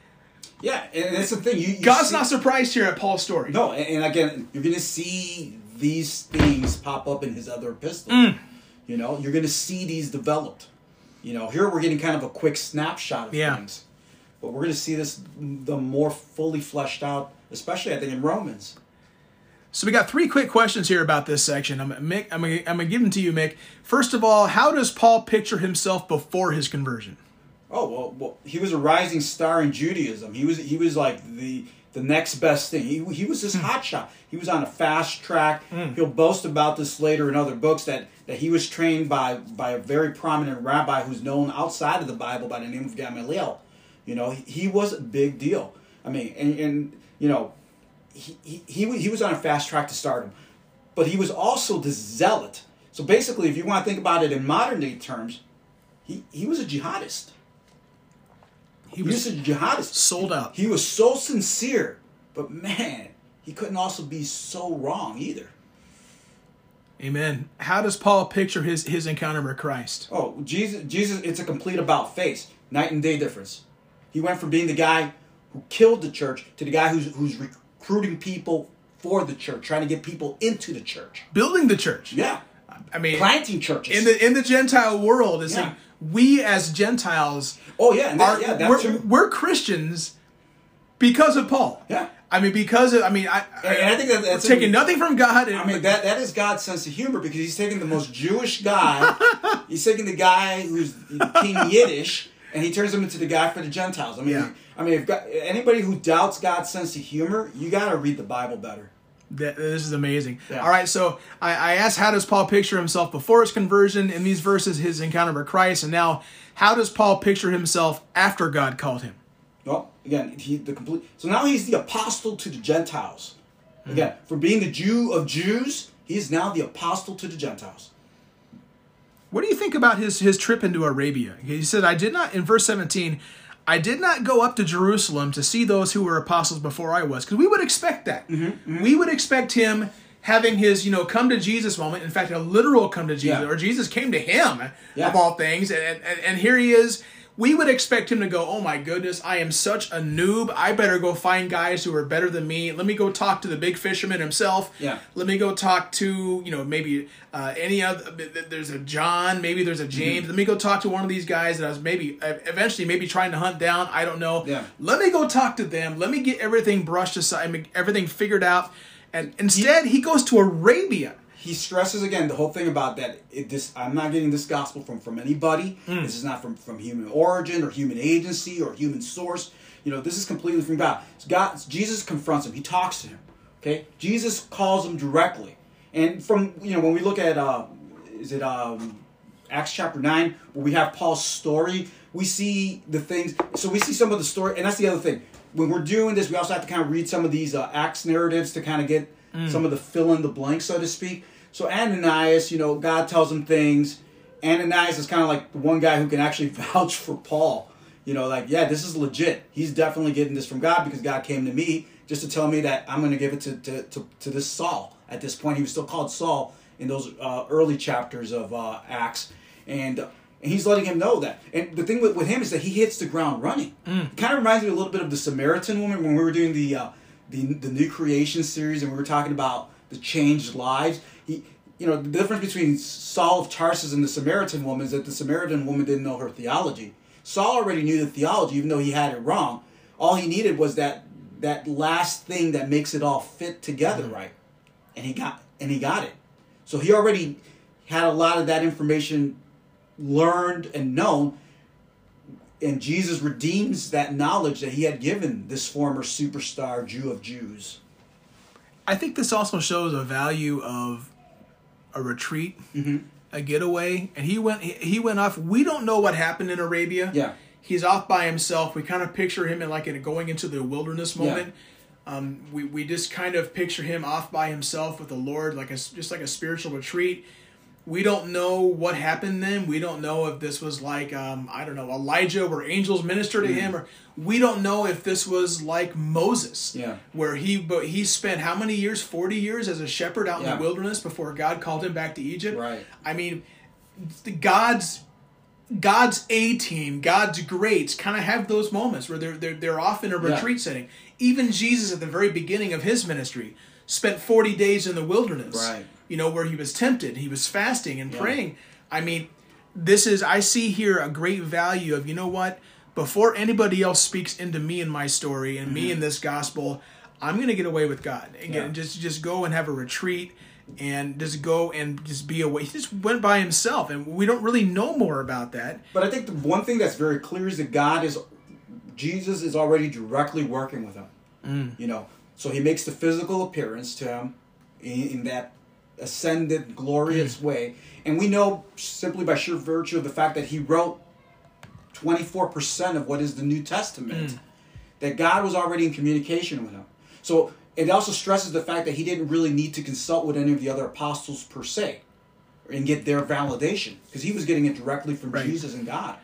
[SPEAKER 2] yeah, and that's the thing. You, you
[SPEAKER 1] God's see, not surprised here at Paul's story.
[SPEAKER 2] No, and, and again, you're going to see these things pop up in his other epistles. Mm. You know, you're going to see these developed. You know, here we're getting kind of a quick snapshot of yeah. things, but we're going to see this the more fully fleshed out, especially I think in Romans.
[SPEAKER 1] So we got three quick questions here about this section. I'm Mick, I'm gonna, I'm gonna give them to you, Mick. First of all, how does Paul picture himself before his conversion?
[SPEAKER 2] Oh well, well, he was a rising star in Judaism. He was he was like the the next best thing. He he was this hmm. hotshot. He was on a fast track. Hmm. He'll boast about this later in other books that that he was trained by by a very prominent rabbi who's known outside of the Bible by the name of Gamaliel. You know, he, he was a big deal. I mean, and, and you know, he, he he he was on a fast track to stardom, but he was also the zealot. So basically, if you want to think about it in modern day terms, he he was a jihadist.
[SPEAKER 1] He
[SPEAKER 2] He was
[SPEAKER 1] was
[SPEAKER 2] a jihadist.
[SPEAKER 1] sold out.
[SPEAKER 2] He was so sincere, but man, he couldn't also be so wrong either.
[SPEAKER 1] Amen. How does Paul picture his his encounter with Christ?
[SPEAKER 2] Oh, Jesus! Jesus, it's a complete about face, night and day difference. He went from being the guy who killed the church to the guy who's who's recruiting people for the church, trying to get people into the church.
[SPEAKER 1] Building the church.
[SPEAKER 2] Yeah,
[SPEAKER 1] I mean,
[SPEAKER 2] planting churches.
[SPEAKER 1] in the in the Gentile world, is
[SPEAKER 2] Yeah.
[SPEAKER 1] like we as Gentiles
[SPEAKER 2] oh yeah, that,
[SPEAKER 1] are
[SPEAKER 2] yeah, that's
[SPEAKER 1] we're,
[SPEAKER 2] true.
[SPEAKER 1] we're Christians because of Paul.
[SPEAKER 2] Yeah.
[SPEAKER 1] I mean, because of I mean, I,
[SPEAKER 2] And- and I think that- that's
[SPEAKER 1] taking
[SPEAKER 2] a-
[SPEAKER 1] nothing from God. And,
[SPEAKER 2] I mean that that is God's sense of humor because he's taking the most Jewish guy, he's taking the guy who's King Yiddish, and he turns him into the guy for the Gentiles. I mean,
[SPEAKER 1] Yeah.
[SPEAKER 2] I mean, if God, anybody who doubts God's sense of humor, you got to read the Bible better.
[SPEAKER 1] This is amazing.
[SPEAKER 2] Yeah.
[SPEAKER 1] All right, so I, I asked, how does Paul picture himself before his conversion? In these verses, his encounter with Christ, and now, how does Paul picture himself after God called him?
[SPEAKER 2] Well, again, he the complete. So now he's the apostle to the Gentiles. Hmm. Again, for being the Jew of Jews, he is now the apostle to the Gentiles.
[SPEAKER 1] What do you think about his his trip into Arabia? He said, "I did not." In verse seventeen, I did not go up to Jerusalem to see those who were apostles before I was, because we would expect that.
[SPEAKER 2] Mm-hmm,
[SPEAKER 1] We would expect him having his, you know, come to Jesus moment. In fact, a literal come to Jesus,
[SPEAKER 2] Yeah.
[SPEAKER 1] or Jesus came to him
[SPEAKER 2] Yeah.
[SPEAKER 1] of all things, and, and and here he is. We would expect him to go, "Oh my goodness, I am such a noob. I better go find guys who are better than me. Let me go talk to the big fisherman himself.
[SPEAKER 2] Yeah.
[SPEAKER 1] Let me go talk to, you know, maybe uh, any other. There's a John, maybe there's a James. Let me go talk to one of these guys that I was maybe eventually maybe trying to hunt down. I don't know.
[SPEAKER 2] Yeah.
[SPEAKER 1] Let me go talk to them. Let me get everything brushed aside, make everything figured out. And instead, he goes to Arabia.
[SPEAKER 2] He stresses again the whole thing about that it, this i'm not getting this gospel from from anybody. This is not from from human origin or human agency or human source. You know this is completely from god. So god jesus confronts him. He talks to him. Okay? Jesus calls him directly. And from you know when we look at uh is it um acts chapter 9 where we have paul's story we see the things so we see some of the story and that's the other thing. When we're doing this we also have to kind of read some of these uh, acts narratives to kind of get some of the fill in the blank, so to speak so Ananias, you know, God tells him things. Ananias is kind of like the one guy who can actually vouch for Paul. You know, like, yeah, this is legit. He's definitely getting this from God because God came to me just to tell me that I'm going to give it to, to, to, to this Saul. At this point, he was still called Saul in those uh, early chapters of uh, Acts. And, and he's letting him know that. And the thing with, with him is that he hits the ground running. It kind of reminds me a little bit of the Samaritan woman when we were doing the, uh, the, the New Creation series and we were talking about the changed lives. He, you know, the difference between Saul of Tarsus and the Samaritan woman is that the Samaritan woman didn't know her theology. Saul already knew the theology, even though he had it wrong. All he needed was that that last thing that makes it all fit together mm-hmm. right, and he got and he got it. So he already had a lot of that information learned and known. And Jesus redeems that knowledge that he had given this former superstar Jew of Jews.
[SPEAKER 1] I think this also shows a value of a retreat,
[SPEAKER 2] Mm-hmm.
[SPEAKER 1] a getaway, and he went he, went off. We don't know what happened in Arabia.
[SPEAKER 2] Yeah.
[SPEAKER 1] he's off by himself. We kind of picture him in like in going into the wilderness moment. Um, we we just kind of picture him off by himself with the Lord, like a just like a spiritual retreat. We don't know what happened then. We don't know if this was like um, I don't know Elijah, where angels minister to him, or we don't know if this was like Moses,
[SPEAKER 2] Yeah.
[SPEAKER 1] where he but he spent how many years? Forty years as a shepherd out in the wilderness before God called him back to Egypt.
[SPEAKER 2] Right.
[SPEAKER 1] I mean, the God's God's A team, God's greats, kind of have those moments where they're they're they're off in a
[SPEAKER 2] Yeah.
[SPEAKER 1] retreat setting. Even Jesus at the very beginning of his ministry spent forty days in the wilderness.
[SPEAKER 2] Right.
[SPEAKER 1] You know where he was tempted, he was fasting and
[SPEAKER 2] Yeah.
[SPEAKER 1] praying. I mean, this is I see here a great value of you know what before anybody else speaks into me in my story and me in this gospel, I'm gonna get away with God and get-
[SPEAKER 2] Mm-hmm. Yeah.
[SPEAKER 1] just just go and have a retreat and just go and just be away. He just went by himself, and we don't really know more about that.
[SPEAKER 2] But I think the one thing that's very clear is that God is, Jesus is already directly working with him.
[SPEAKER 1] Mm.
[SPEAKER 2] You know, so he makes the physical appearance to him in, in that ascended, glorious
[SPEAKER 1] Mm.
[SPEAKER 2] way, and we know simply by sheer virtue of the fact that he wrote twenty four percent of what is the New Testament,
[SPEAKER 1] Mm.
[SPEAKER 2] that God was already in communication with him. So it also stresses the fact that he didn't really need to consult with any of the other apostles per se and get their validation because he was getting it directly from
[SPEAKER 1] Right.
[SPEAKER 2] Jesus and God.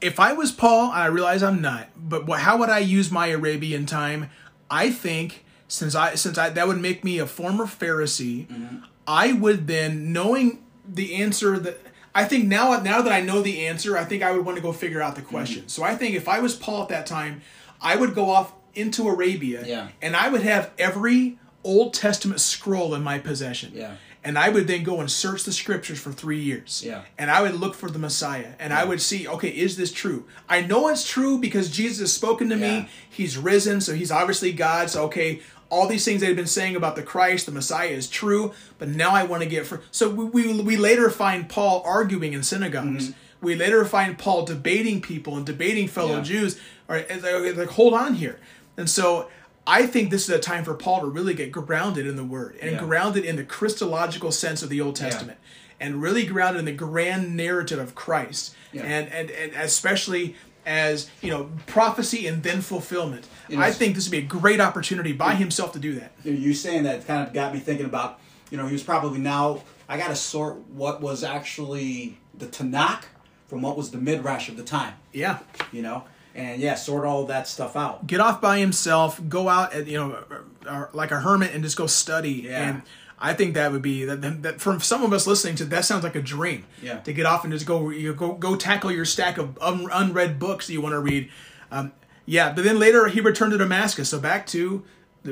[SPEAKER 1] if I was Paul, I realize I'm not, but how would I use my Arabian time? I think since I since I that would make me a former Pharisee, mm-hmm. I would then knowing the answer that I think now now that I know the answer, I think I would want to go figure out the mm-hmm. question. So I think if I was Paul at that time, I would go off into Arabia
[SPEAKER 2] Yeah.
[SPEAKER 1] and I would have every Old Testament scroll in my possession.
[SPEAKER 2] Yeah.
[SPEAKER 1] And I would then go and search the scriptures for three years.
[SPEAKER 2] Yeah.
[SPEAKER 1] And I would look for the Messiah. And I would see, okay, is this true? I know it's true because Jesus has spoken to
[SPEAKER 2] Yeah.
[SPEAKER 1] me. He's risen, so he's obviously God. So, okay, all these things they've been saying about the Christ, the Messiah, is true. But now I want to get for. So we, we, we later find Paul arguing in synagogues. We later find Paul debating people and debating fellow
[SPEAKER 2] Mm-hmm. Yeah.
[SPEAKER 1] Jews. All right, like, hold on here. And so I think this is a time for Paul to really get grounded in the Word and
[SPEAKER 2] Yeah.
[SPEAKER 1] grounded in the Christological sense of the Old Testament and really grounded in the grand narrative of Christ
[SPEAKER 2] Yeah.
[SPEAKER 1] and, and and especially as you know prophecy and then fulfillment. I think this would be a great opportunity by himself to do that.
[SPEAKER 2] You, saying that kind of got me thinking about, you know, he was probably now, I got to sort what was actually the Tanakh from what was the Midrash of the time,
[SPEAKER 1] Yeah,
[SPEAKER 2] you know? And yeah, sort all that stuff out.
[SPEAKER 1] get off by himself, go out and you know uh, like a hermit and just go study.
[SPEAKER 2] Yeah.
[SPEAKER 1] And I think that would be that, that, from some of us listening to that sounds like a dream.
[SPEAKER 2] Yeah.
[SPEAKER 1] To get off and just go you go go tackle your stack of un, unread books that you want to read. Um, yeah, but then later he returned to Damascus. So back to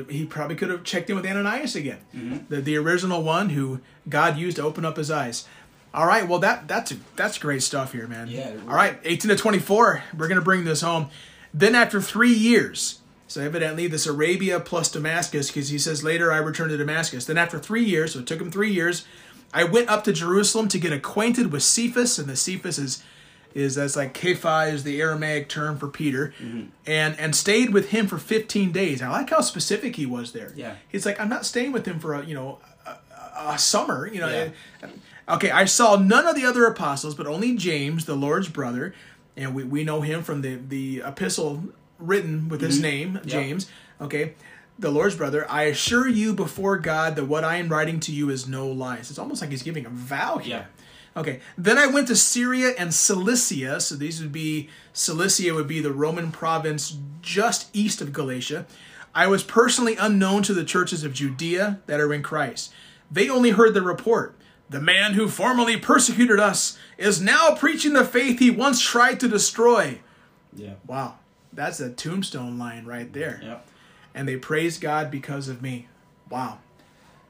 [SPEAKER 1] he probably could have checked in with Ananias again,
[SPEAKER 2] Mm-hmm.
[SPEAKER 1] the the original one who God used to open up his eyes. All right, well that that's that's great stuff here, man.
[SPEAKER 2] Yeah.
[SPEAKER 1] All right, eighteen to twenty four. We're gonna bring this home. Then after three years, so evidently this Arabia plus Damascus, because he says later I returned to Damascus. Then after three years, so it took him three years, I went up to Jerusalem to get acquainted with Cephas, and the Cephas is is that's like Kepha is the Aramaic term for Peter, mm-hmm. and and stayed with him for fifteen days. I like how specific he was there.
[SPEAKER 2] Yeah.
[SPEAKER 1] he's like I'm not staying with him for a you know a, a, a summer. You know.
[SPEAKER 2] Yeah.
[SPEAKER 1] Okay, I saw none of the other apostles, but only James, the Lord's brother, and we, we know him from the, the epistle written with his mm-hmm. name, James. Okay, the Lord's brother. I assure you before God that what I am writing to you is no lies. It's almost like he's giving a vow here. Okay, then I went to Syria and Cilicia. So these would be Cilicia would be the Roman province just east of Galatia. I was personally unknown to the churches of Judea that are in Christ. They only heard the report. The man who formerly persecuted us is now preaching the faith he once tried to destroy.
[SPEAKER 2] Yeah.
[SPEAKER 1] Wow, that's a tombstone line right there.
[SPEAKER 2] Yep.
[SPEAKER 1] And they praise God because of me. Wow.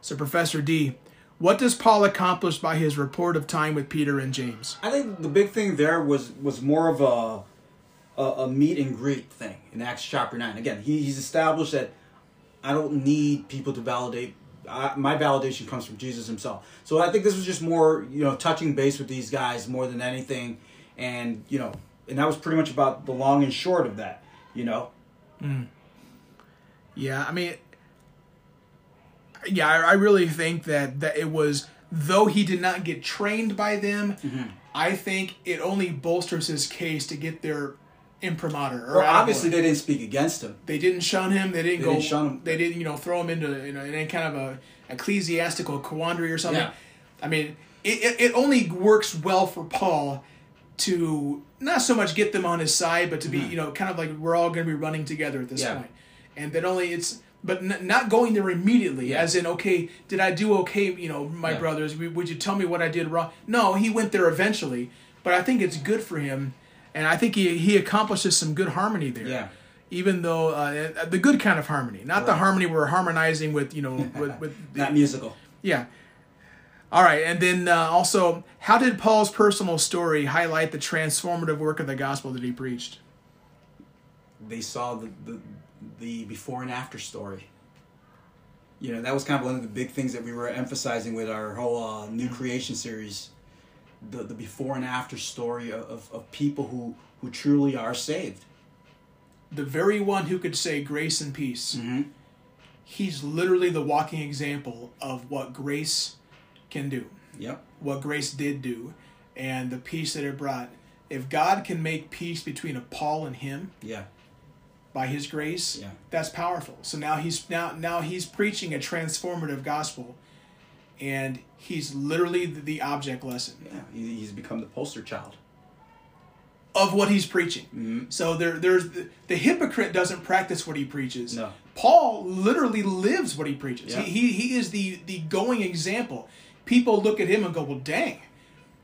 [SPEAKER 1] So, Professor D, what does Paul accomplish by his report of time with Peter and James?
[SPEAKER 2] I think the big thing there was was more of a a, a meet and greet thing in Acts chapter nine. Again, he, he's established that I don't need people to validate. I, my validation comes from Jesus Himself. So I think this was just more you know touching base with these guys more than anything, and you know, and that was pretty much about the long and short of that. You know, mm.
[SPEAKER 1] Yeah, I mean, yeah, I, I really think that that it was though he did not get trained by them. Mm-hmm. I think it only bolsters his case to get their imprimatur. Or
[SPEAKER 2] well, obviously they didn't speak against him.
[SPEAKER 1] they didn't shun him. They didn't
[SPEAKER 2] They
[SPEAKER 1] go.
[SPEAKER 2] didn't shun him.
[SPEAKER 1] They didn't, you know, throw him into you know in any kind of a ecclesiastical quandary or something.
[SPEAKER 2] Yeah.
[SPEAKER 1] I mean, it, it, it only works well for Paul to not so much get them on his side, but to be you know kind of like we're all going to be running together at this
[SPEAKER 2] Mm-hmm. Yeah.
[SPEAKER 1] point, and then only it's. But n- not going there immediately,
[SPEAKER 2] Yeah.
[SPEAKER 1] as in, okay, did I do okay? You know, my
[SPEAKER 2] Yeah.
[SPEAKER 1] brothers, would you tell me what I did wrong? No, he went there eventually, but I think it's good for him, and I think he he accomplishes some good harmony there
[SPEAKER 2] Yeah.
[SPEAKER 1] even though uh, the good kind of harmony, not the harmony we're harmonizing with, you know, with, with
[SPEAKER 2] Not musical.
[SPEAKER 1] yeah. All right, and then uh, also, how did Paul's personal story highlight the transformative work of the gospel that he preached?
[SPEAKER 2] They saw the the, the before and after story. You know, that was kind of one of the big things that we were emphasizing with our whole uh, new creation series, the the before and after story of, of, people who who truly are saved.
[SPEAKER 1] The very one who could say grace and peace.
[SPEAKER 2] Mm-hmm.
[SPEAKER 1] He's literally the walking example of what grace can do,
[SPEAKER 2] Yep.
[SPEAKER 1] what grace did do, and the peace that it brought. If God can make peace between a Paul and him
[SPEAKER 2] Yeah.
[SPEAKER 1] by his grace,
[SPEAKER 2] Yeah.
[SPEAKER 1] that's powerful. So now he's now now he's preaching a transformative gospel, and he's literally the, object lesson
[SPEAKER 2] Yeah. He's become the poster child.
[SPEAKER 1] of what he's preaching.
[SPEAKER 2] Mm-hmm.
[SPEAKER 1] So there, there's the, the hypocrite doesn't practice what he preaches.
[SPEAKER 2] No.
[SPEAKER 1] Paul literally lives what he preaches.
[SPEAKER 2] Yeah.
[SPEAKER 1] He, he he is the the going example. People look at him and go, "Well, dang."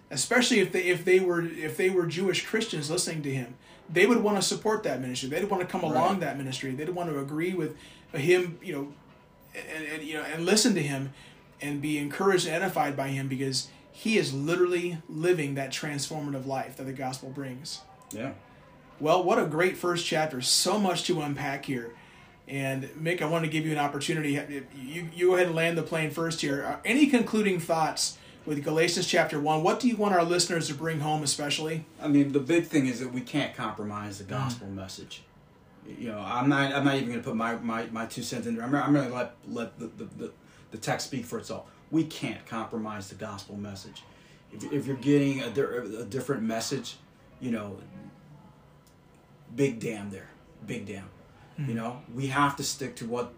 [SPEAKER 1] Especially if they if they were if they were Jewish Christians listening to him, they would want to support that ministry. They'd want to come along that ministry. They'd want to agree with him, you know, and, and you know and listen to him and be encouraged and edified by him because he is literally living that transformative life that the gospel brings.
[SPEAKER 2] Yeah.
[SPEAKER 1] Well, what a great first chapter. So much to unpack here. And Mick, I want to give you an opportunity. You, you go ahead and land the plane first here. Uh, Any concluding thoughts with Galatians chapter 1? What do you want our listeners to bring home, especially?
[SPEAKER 2] I mean, the big thing is that we can't compromise the gospel message. You know, I'm not. I'm not even going to put my, my, my two cents in there. I'm, I'm going to let let the, the, the, the text speak for itself. We can't compromise the gospel message. If, if you're getting a, a different message, you know, big damn there, big damn. You mm-hmm. know, we have to stick to what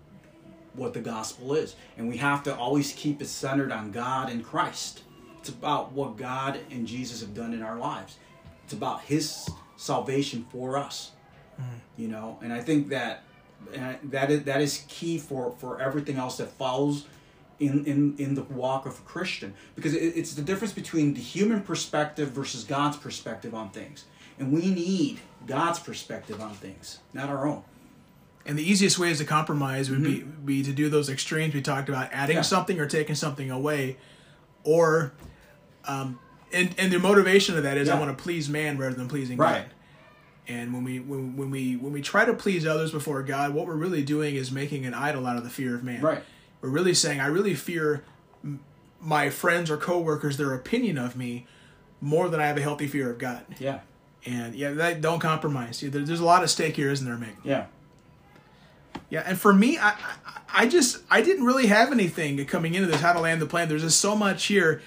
[SPEAKER 2] what the gospel is, and we have to always keep it centered on God and Christ. It's about what God and Jesus have done in our lives. It's about His salvation for us. Mm-hmm. You know, and I think that I- that is that is key for for everything else that follows in in in the walk of a Christian because it, it's the difference between the human perspective versus God's perspective on things, and we need God's perspective on things, not our own.
[SPEAKER 1] And the easiest ways to compromise would be, be to do those extremes we talked about, adding
[SPEAKER 2] Yeah.
[SPEAKER 1] something or taking something away. Or, um, and, and the motivation of that is I want to please man rather than pleasing
[SPEAKER 2] Right.
[SPEAKER 1] God. And when we when, when we when we try to please others before God, what we're really doing is making an idol out of the fear of man.
[SPEAKER 2] Right.
[SPEAKER 1] We're really saying I really fear my friends or coworkers their opinion of me more than I have a healthy fear of God.
[SPEAKER 2] Yeah.
[SPEAKER 1] And yeah, that, don't compromise. There's a lot at stake here, isn't there, Mick?
[SPEAKER 2] Yeah.
[SPEAKER 1] Yeah, and for me, I, I just I didn't really have anything coming into this how to land the plane. There's just so much here.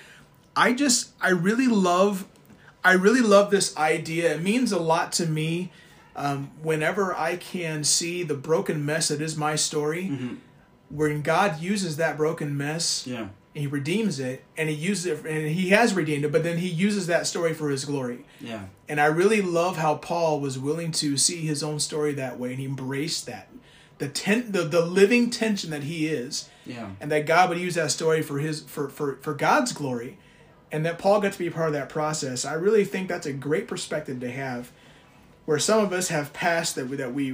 [SPEAKER 1] I just I really love I really love this idea. It means a lot to me. Um, whenever I can see the broken mess that is my story, when God uses that broken mess,
[SPEAKER 2] Yeah.
[SPEAKER 1] He redeems it, and He uses it, and He has redeemed it. But then He uses that story for His glory.
[SPEAKER 2] Yeah.
[SPEAKER 1] And I really love how Paul was willing to see his own story that way and he embraced that. The ten, the, the living tension that he is.
[SPEAKER 2] Yeah.
[SPEAKER 1] And that God would use that story for his for, for, for God's glory. And that Paul got to be part of that process. I really think that's a great perspective to have. Where some of us have past that we, that we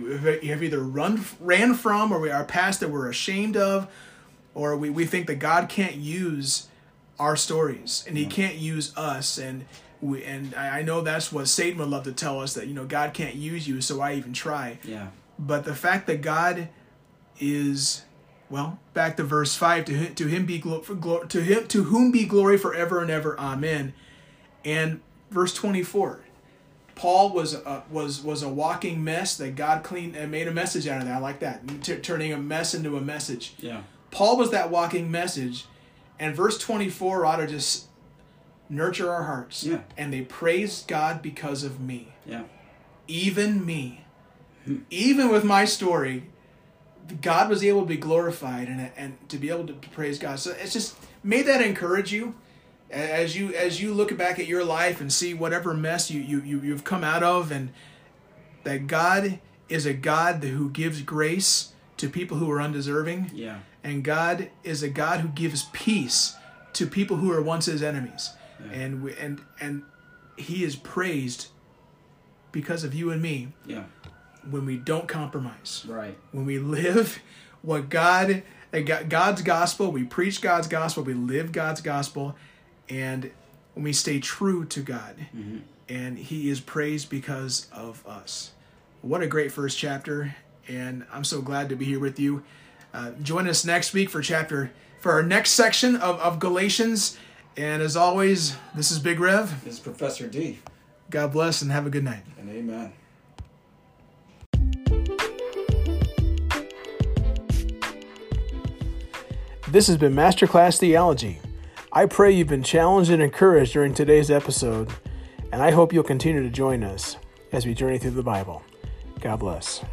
[SPEAKER 1] have either run ran from or we are past that we're ashamed of, or we, we think that God can't use our stories and he can't use us and we and I I know that's what Satan would love to tell us that you know God can't use you so I even try
[SPEAKER 2] Yeah.
[SPEAKER 1] But the fact that God is well back to verse 5 to him, to him be glo- for glo- to him to whom be glory forever and ever amen and verse 24 Paul was a, was was a walking mess that God cleaned and uh, made a message out of that I like that T- turning a mess into a message
[SPEAKER 2] Yeah.
[SPEAKER 1] Paul was that walking message, and verse 24 ought to just nurture our hearts.
[SPEAKER 2] Yeah.
[SPEAKER 1] And they praised God because of me.
[SPEAKER 2] Yeah.
[SPEAKER 1] Even me. Even with my story, God was able to be glorified and, and to be able to praise God. So it's just may that encourage you as you as you look back at your life and see whatever mess you, you, you you've come out of and that God is a God who gives grace to people who are undeserving.
[SPEAKER 2] Yeah.
[SPEAKER 1] And God is a God who gives peace to people who are once his enemies. And we, and and he is praised because of you and me
[SPEAKER 2] Yeah.
[SPEAKER 1] When we don't compromise.
[SPEAKER 2] Right.
[SPEAKER 1] When we live what God uh, God's gospel, we preach God's gospel, we live God's gospel, and when we stay true to God. And he is praised because of us. What a great first chapter, and I'm so glad to be here with you. Uh, join us next week for chapter for our next section of, of Galatians. And as always, this is Big Rev.
[SPEAKER 2] This is Professor D.
[SPEAKER 1] God bless and have a good night.
[SPEAKER 2] And amen.
[SPEAKER 1] This has been Masterclass Theology. I pray you've been challenged and encouraged during today's episode, and I hope you'll continue to join us as we journey through the Bible. God bless.